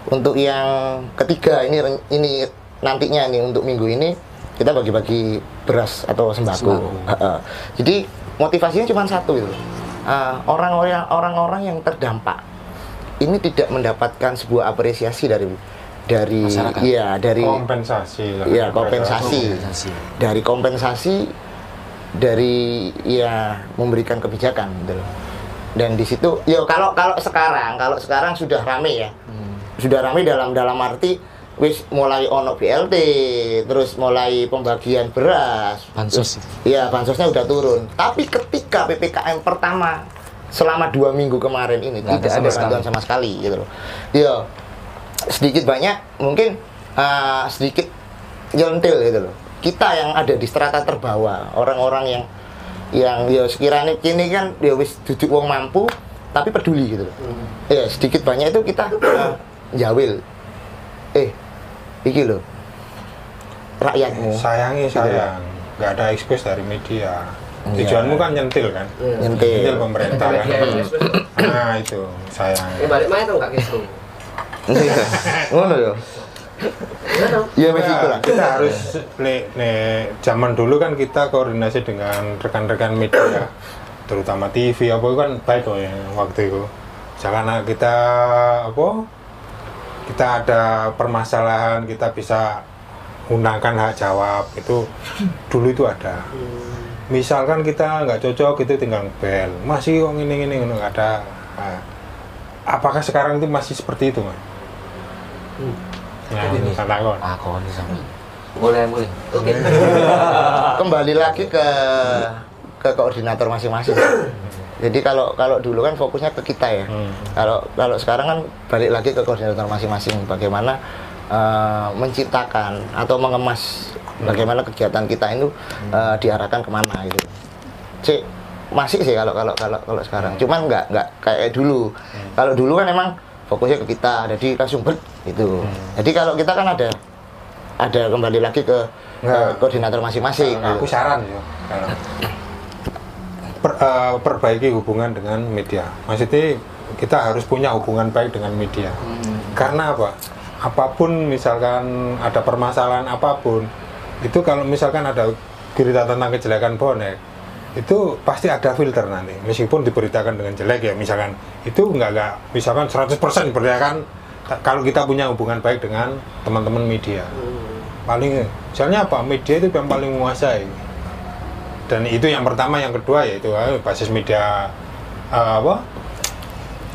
Untuk yang ketiga ini ini nantinya nih untuk minggu ini kita bagi-bagi beras atau sembako. Jadi motivasinya cuma satu itu. Eh, orang-orang orang-orang yang terdampak ini tidak mendapatkan sebuah apresiasi dari dari Masyarakat. iya dari kompensasi lah. Iya, kompensasi. Kompensasi. dari kompensasi dari ya memberikan kebijakan gitu loh. Dan di situ ya kalau kalau sekarang kalau sekarang sudah rame ya. Sudah rame dalam dalam arti wis mulai ono BLT, terus mulai pembagian beras. Bansos. Iya, bansosnya udah turun. Tapi ketika PPKM pertama selama dua minggu kemarin ini Nggak tidak ada, bantuan sama sekali gitu loh. Iya, sedikit banyak mungkin uh, sedikit nyontil gitu loh. Kita yang ada di strata terbawah, orang-orang yang yang ya sekiranya kini kan ya wis duduk wong mampu tapi peduli gitu loh. Ya sedikit banyak itu kita jawil. Eh, iki loh. Rakyatmu. sayangi sayang nggak ada expose dari media tujuanmu kan nyentil kan Iya. Nyentil. nyentil pemerintah kan Iya, iya. nah itu sayang Ini balik main tuh nggak gitu. Iya. Ngono ya. Iya iku lah. kita harus le, le- zaman dulu kan kita koordinasi dengan rekan-rekan media terutama TV apa itu kan baik kok ya waktu itu. Jangan kita apa kita ada permasalahan kita bisa undangkan hak jawab itu dulu itu ada. Misalkan kita nggak cocok itu tinggal bel masih kok ini ini nggak ada. Nah, apakah sekarang itu masih seperti itu mas? Nah, Ini. takon. Aku nih sama. Boleh, boleh. Oke. Kembali lagi ke ke koordinator masing-masing. Jadi kalau kalau dulu kan fokusnya ke kita ya. Hmm. Kalau kalau sekarang kan balik lagi ke koordinator masing-masing bagaimana eh, menciptakan atau mengemas bagaimana kegiatan kita itu eh, diarahkan ke mana gitu. Cek masih sih kalau kalau kalau kalau sekarang. Cuman nggak nggak kayak dulu. Kalau dulu kan emang fokusnya ke kita, jadi langsung ber gitu. Jadi kalau kita kan ada ada kembali lagi ke, ke Nggak. koordinator masing-masing. Nah, aku gitu. saran ya kalau per- eh, perbaiki hubungan dengan media maksudnya kita harus punya hubungan baik dengan media karena apa apa pun misalkan ada permasalahan apa pun itu kalau misalkan ada berita tentang kejelekan bonek itu pasti ada filter nanti. Meskipun diberitakan dengan jelek ya misalkan itu nggak nggak misalkan 100% diberitakan ta- kalau kita punya hubungan baik dengan teman-teman media. Paling soalnya apa? Media itu yang paling menguasai. Dan itu yang pertama yang kedua yaitu eh, basis media eh, apa?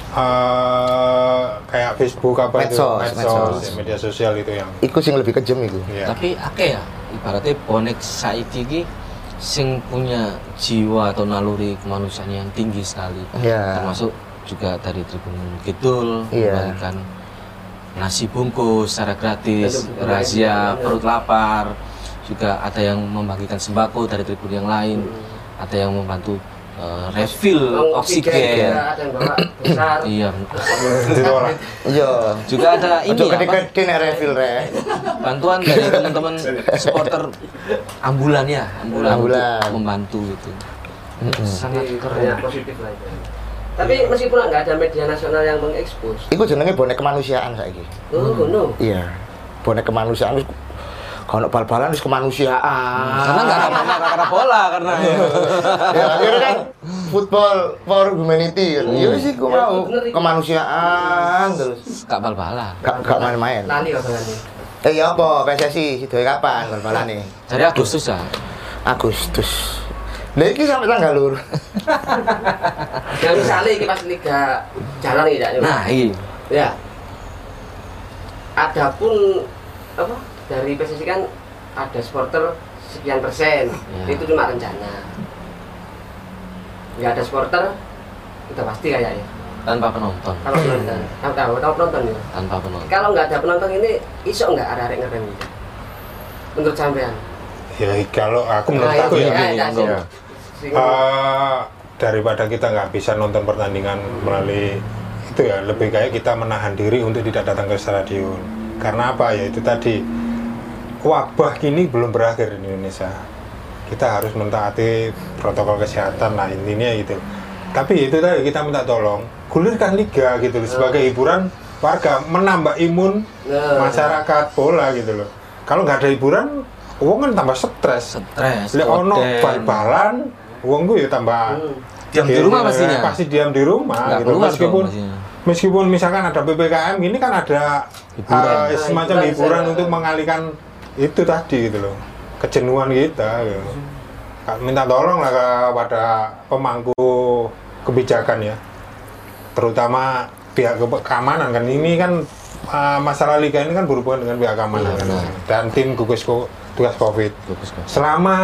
Eh, kayak Facebook apa itu? Medsos, medsos. ya, media sosial itu yang Iku sing lebih kejam itu. ya. Tapi akeh ya, ibaratnya bonek saiki iki sing punya jiwa atau naluri kemanusiaan yang tinggi sekali. Iya. Termasuk juga dari Tribun Kidul Iya. membagikan nasi bungkus secara gratis, rahasia lain. perut lapar. Juga ada yang membagikan sembako dari Tribun yang lain, ada yang membantu eh, refill Orang oksigen. ya, ada yang bawa besar. Iya. ditolak Iya. Juga ada ini gede-gede nek refill re. bantuan dari teman-teman supporter ambulan ya ambulan, Ambulan. untuk membantu itu sangat keren positif lah itu. Tapi meskipun nggak ada media nasional yang mengekspos, Iku jenenge bonek kemanusiaan saiki. oh no, Iya. Bonek kemanusiaan kalau bal-balan wis kemanusiaan. karena nggak ada banyak karena bola karena ya akhirnya kan football for humanity. Hmm. Ya wis iku Ya, mau kemanusiaan terus gak bal-balan gak gak main-main. ini. Eh ya apa PSSI sidoe kapan bal-balane? dari Agustus ya Agustus. Lah iki sampai tanggal lur. Ya misalnya ini pas liga jalan ini, Cak, nah iya ya. Adapun apa dari PSSI kan ada supporter sekian persen, Ya. itu cuma rencana. Nggak ada supporter, itu pasti kayaknya. tanpa penonton Kalau penonton, tahu tahu tahu penonton ya. tanpa penonton Kalau nggak ada penonton ini, iso nggak ada arek ngerem gitu. Menurut sampean? ya kalau aku menurut Nah, aku ya, ya, ya, ya. Eh, daripada kita nggak bisa nonton pertandingan melalui itu ya lebih kayak kita menahan diri untuk tidak datang ke stadion karena apa ya itu tadi wabah kini belum berakhir di Indonesia kita harus mentaati protokol kesehatan lah intinya itu tapi itu tadi kita minta tolong gulirkan liga gitu loh sebagai hiburan warga menambah imun Nah. masyarakat bola gitu loh kalau nggak ada hiburan uang kan tambah stres stres Lek ono bal-balan, uang gue ya tambah Hmm. diam di rumah pastinya pasti diam di rumah Nggak gitu. Meskipun pastinya. meskipun misalkan ada PPKM ini kan ada Hiburan. eh, semacam Nah, hiburan hiburan untuk mengalihkan itu tadi gitu loh. Kejenuhan kita gitu. Minta tolong lah kepada pemangku kebijakan ya. Terutama pihak ke- keamanan kan ini kan uh, masalah liga ini kan berhubungan dengan pihak keamanan Iya, kan. dan tim gugus ko- tugas covid Mas. selama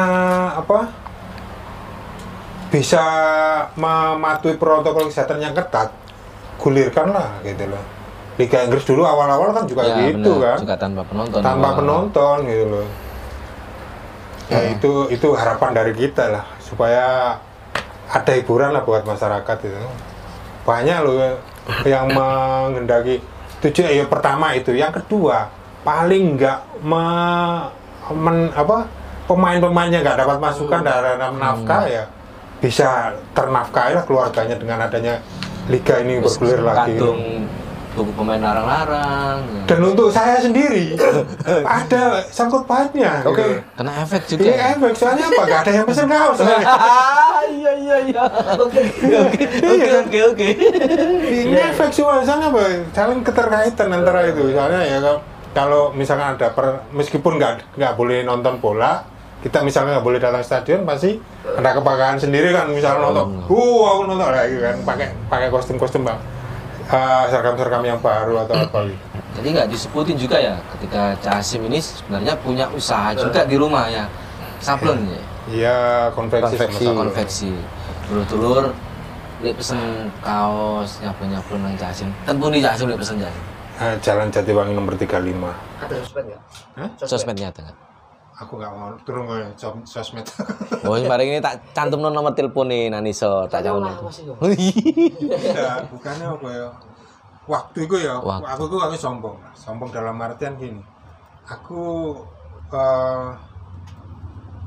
apa bisa mematuhi protokol kesehatan yang ketat gulirkanlah gitu loh Liga Inggris dulu awal-awal kan juga Ya, gitu benar. kan Juga tanpa penonton. tanpa awal-awal. penonton gitu loh ya itu itu harapan dari kita lah supaya ada hiburan lah buat masyarakat itu banyak loh yang menghendaki tujuh ya pertama itu yang kedua paling nggak me- men- apa pemain-pemainnya nggak dapat masukan dari nafkah ya bisa ternafkahi lah keluarganya dengan adanya liga ini bergulir lagi kadung buku pemain larang-larang. ya. dan untuk saya sendiri ada sangkut pautnya Oke. gitu. Kena efek juga. Iya efek, soalnya apa? Gak ada yang pesen kaos Ah, iya iya iya. Oke oke oke oke oke. Ini efek semua, soalnya apa? Saling keterkaitan antara itu Soalnya ya kalau- kalau misalkan ada per, meskipun nggak nggak boleh nonton bola kita misalnya nggak boleh datang stadion pasti ada kebanggaan sendiri kan misalnya nonton uh aku nonton lagi kan pakai pakai kostum kostum bang seragam seragam yang baru atau apa gitu Jadi nggak disebutin juga ya ketika Casim ini sebenarnya punya usaha juga di rumah ya. Sablon ya. iya konveksi Konveksi. konveksi dulur-dulur li pesen kaos nyablon nyablon nang Casim tentu nih Casim li pesen Casim Eh, Jalan Jatiwangi nomor 35 Ada sosmed nggak? Hah? sosmednya ada nggak? Aku nggak mau turun ke sos- sosmed. Oh, mari ini tak cantum nomor telepon nih Naniso, tak Tahu cantum. ya bukannya apa ya? Waktu itu ya Waktu. aku tuh aku sombong. Sombong dalam artian gini. Aku eh,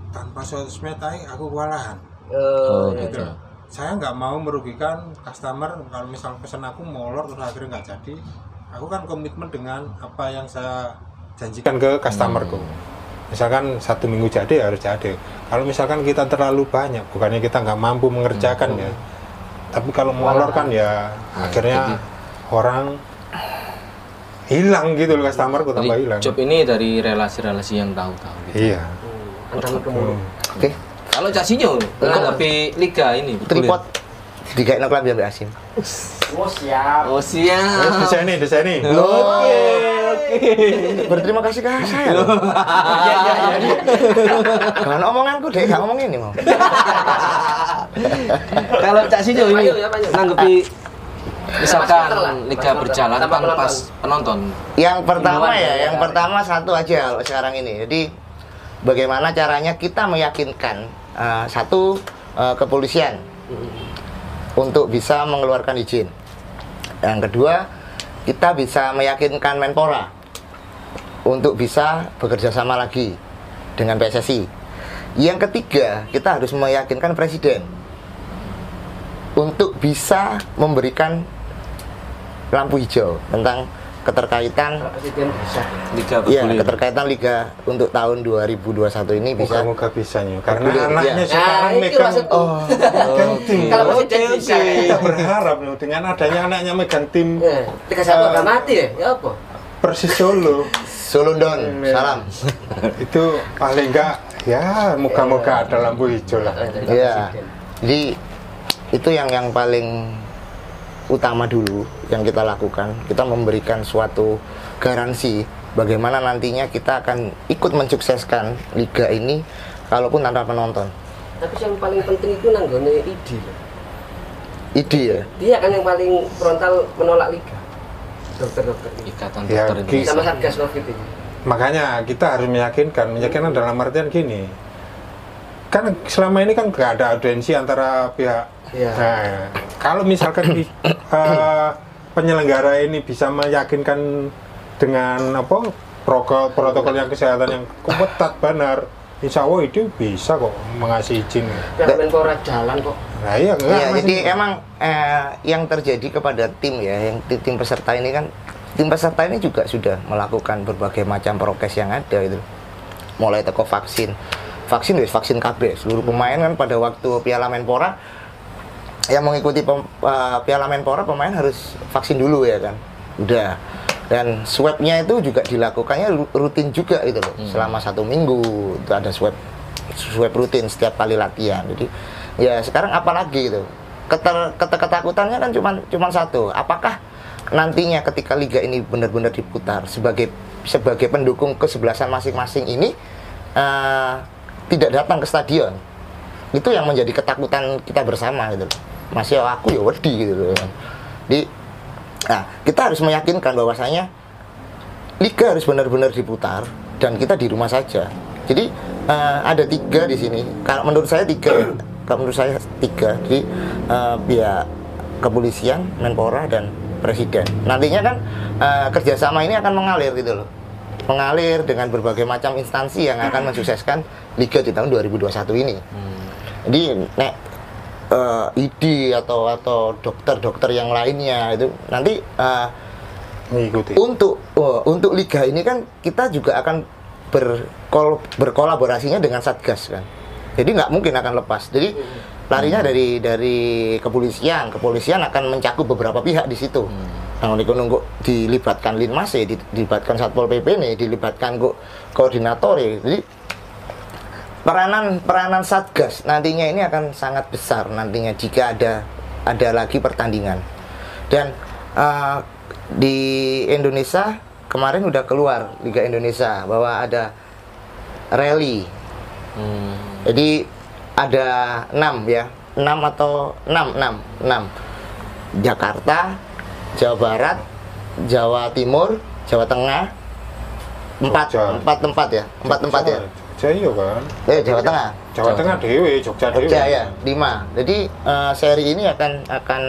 tanpa sosmed aja aku kewalahan. Oh, Eh, gitu gitu. loh. saya nggak mau merugikan customer. Kalau misal pesan aku molor terus akhirnya nggak jadi. Aku kan komitmen dengan apa yang saya janjikan ke customerku misalkan satu minggu jadi ya harus jadi kalau misalkan kita terlalu banyak bukannya kita nggak mampu mengerjakan ya tapi kalau molor kan ya akhirnya orang hilang gitu loh customerku tambah Jadi hilang job ini dari relasi-relasi yang tahu-tahu gitu. iya hmm. Hmm. Oke, Kalau Casinyo menghadapi liga ini tripod digawe nang klambi ambek Asim. Oh siap. Oh siap. di sini di sini Oke, oke. Berterima kasih ke saya. loh. Iya, iya, iya. Dengan omonganku deh, gak ngomong ini mau. Kalau Casinyo ini Ayo, ya, nanggepi misalkan liga berjalan Tanpa penonton. Yang pertama ya, ya, yang ya. pertama satu aja kalau sekarang ini. Jadi bagaimana caranya kita meyakinkan eh, satu eh, kepolisian untuk bisa mengeluarkan izin. Yang kedua, kita bisa meyakinkan Menpora untuk bisa bekerja sama lagi dengan PSSI. Yang ketiga, kita harus meyakinkan presiden untuk bisa memberikan lampu hijau tentang keterkaitan Presiden bisa. Liga bergulir. keterkaitan liga untuk tahun 2021 ini bisa Moga-moga bisa nih karena Bergulir, anaknya iya. sekarang Nah, megang. Oh, megang tim Kalau oke. bisa. kita berharap loh dengan adanya anaknya megang tim tiga satu nggak mati ya? Ya apa? Persis Solo Solondon, salam. itu paling enggak ya moga-moga ada lampu hijau lah Iya. Jadi itu yang yang paling utama dulu yang kita lakukan. Kita memberikan suatu garansi bagaimana nantinya kita akan ikut mensukseskan liga ini kalaupun tanpa penonton. Tapi yang paling penting itu nanggone ID. loh. Ide ya. Dia kan yang paling frontal menolak liga. Dokter-dokter. Ikatan Ya, Dokter ki- Indonesia. Sama Satgas Covid ini. makanya kita harus meyakinkan meyakinkan dalam artian gini kan selama ini kan nggak ada audiensi antara pihak Iya. nah, kalau misalkan eh, penyelenggara ini bisa meyakinkan dengan apa protokol protokol yang kesehatan yang ketat benar insya Allah itu bisa kok mengasih izin Pihak Menpora jalan kok. Nah iya enggak Iya, Mas. jadi emang eh, yang terjadi kepada tim ya, yang tim, tim peserta ini kan, tim peserta ini juga sudah melakukan berbagai macam prokes yang ada itu, mulai teko vaksin, vaksin wis vaksin KB, seluruh pemain kan pada waktu Piala Menpora yang mengikuti pem- eh, Piala Menpora pemain harus vaksin dulu ya kan, udah. Dan swabnya itu juga dilakukannya ru- rutin juga gitu loh. Selama satu minggu itu ada swab swab rutin setiap kali latihan. Jadi ya sekarang apalagi gitu? Keter, keta- ketakutannya kan cuma cuma satu. Apakah nantinya ketika liga ini benar-benar diputar sebagai sebagai pendukung kesebelasan masing-masing ini eh, tidak datang ke stadion? Itu yang menjadi ketakutan kita bersama gitu masih aku ya wedi gitu loh. Di nah kita harus meyakinkan bahwasanya liga harus benar-benar diputar dan kita di rumah saja. Jadi eh, ada tiga di sini. Kalau menurut saya tiga. Kalau menurut saya tiga. Jadi eh, pihak kepolisian menpora dan presiden. Nantinya kan eh, kerjasama ini akan mengalir gitu loh. Mengalir dengan berbagai macam instansi yang akan mensukseskan liga di tahun 2021 ini. Jadi nek eh, ID atau atau dokter-dokter yang lainnya itu nanti eh, mengikuti. untuk oh, untuk liga ini kan kita juga akan berkol berkolaborasinya dengan satgas kan jadi nggak mungkin akan lepas. Jadi larinya dari dari kepolisian. Kepolisian akan mencakup beberapa pihak di situ. Nah nunggu nunggu dilibatkan linmas ya dilibatkan satpol pp nih dilibatkan kok koordinator ya. Jadi peranan peranan satgas nantinya ini akan sangat besar. Nantinya jika ada ada lagi pertandingan. Dan eh, di Indonesia kemarin udah keluar Liga Indonesia bahwa ada rally. Hmm. Jadi ada enam ya. Enam atau enam enam enam. Jakarta Jawa Barat Jawa Timur Jawa Tengah. Empat Jogja. empat tempat ya? Empat tempat ya? Jogja iya kan eh Jawa Tengah? Jawa Tengah dewe Jogja dewe. Jogja ya lima. Jadi eh, seri ini akan akan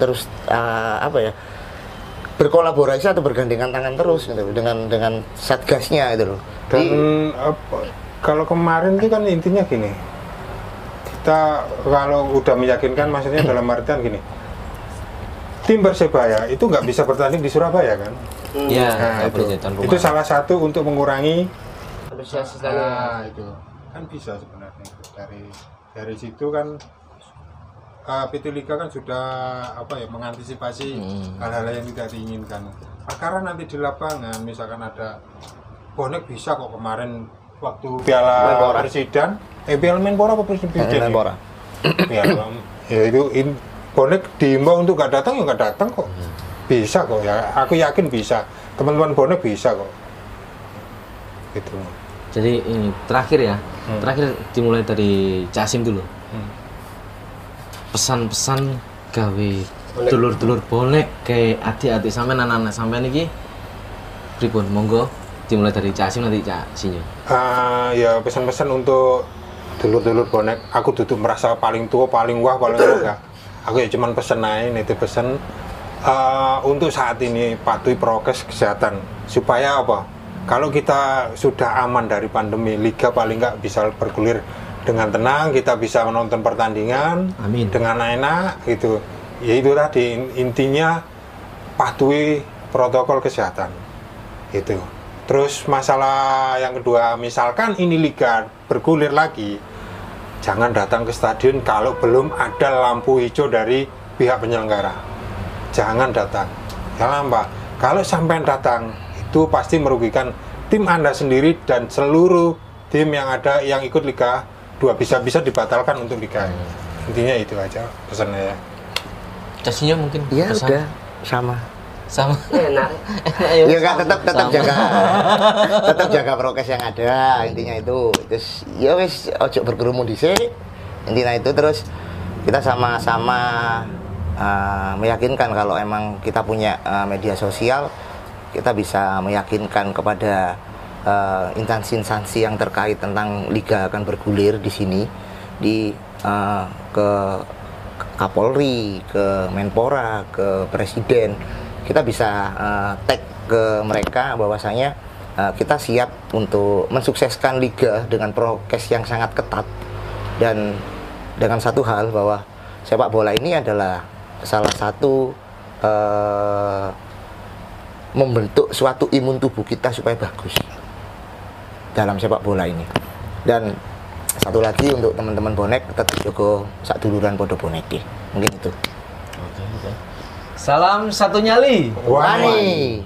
terus eh, apa ya berkolaborasi atau bergandengan tangan terus gitu dengan dengan satgasnya itu loh. Dan Jadi, apa, kalau kemarin itu kan intinya gini. Kita kalau udah meyakinkan maksudnya dalam artian gini. Tim persebaya itu nggak bisa bertanding di Surabaya kan? Ya, Nah, nggak itu, itu salah satu untuk mengurangi Antusias Nah, itu. Kan bisa sebenarnya itu. dari dari situ kan eh, PT Liga kan sudah apa ya mengantisipasi Hmm. hal-hal yang tidak diinginkan. Perkara nanti di lapangan misalkan ada bonek bisa kok kemarin waktu Piala Menpora. Presiden, eh Piala Menpora apa Presiden? Menpora. Piala ya itu in, bonek diimbau untuk nggak datang ya nggak datang kok. Bisa kok ya, aku yakin bisa. Teman-teman bonek bisa kok. Gitu. Jadi ini terakhir ya, Hmm. terakhir dimulai dari Casim dulu. Hmm. Pesan-pesan gawe dulur-dulur bonek ke adik-adik sampean anak-anak sampean iki pripun monggo dimulai dari Casim nanti Cak Sinyo. Ah, ya pesan-pesan untuk dulur-dulur bonek. Aku duduk merasa paling tua paling wah paling enggak aku ya cuman pesen aja itu pesen. Eh, untuk saat ini patuhi prokes kesehatan. Supaya apa? Kalau kita sudah aman dari pandemi liga paling nggak bisa bergulir dengan tenang kita bisa menonton pertandingan Amin. dengan enak gitu. Ya itu tadi. In- intinya patuhi protokol kesehatan. Itu terus masalah yang kedua misalkan ini liga bergulir lagi jangan datang ke stadion kalau belum ada lampu hijau dari pihak penyelenggara. Jangan datang. Kenapa kalau sampai datang itu pasti merugikan tim anda sendiri dan seluruh tim yang ada yang ikut liga dua. Bisa-bisa dibatalkan untuk liga intinya itu aja pesannya ya. Cak Sinyo mungkin ya pesan udah. Sama sama. Enak. ya kan tetap tetap Sama. jaga tetap jaga prokes yang ada intinya itu terus ya wis ojo berkerumun di intinya itu terus kita sama-sama uh, meyakinkan kalau emang kita punya uh, media sosial kita bisa meyakinkan kepada uh, instansi-instansi yang terkait tentang liga akan bergulir di sini di uh, ke Kapolri, ke Menpora, ke Presiden, kita bisa uh, tag ke mereka bahwasanya uh, kita siap untuk mensukseskan liga dengan prokes yang sangat ketat. Dan dengan satu hal bahwa sepak bola ini adalah salah satu uh, membentuk suatu imun tubuh kita supaya bagus dalam sepak bola ini. Dan satu lagi untuk teman-teman bonek tetap joko sak duluran podo bonek mungkin itu Salam satu nyali. Wani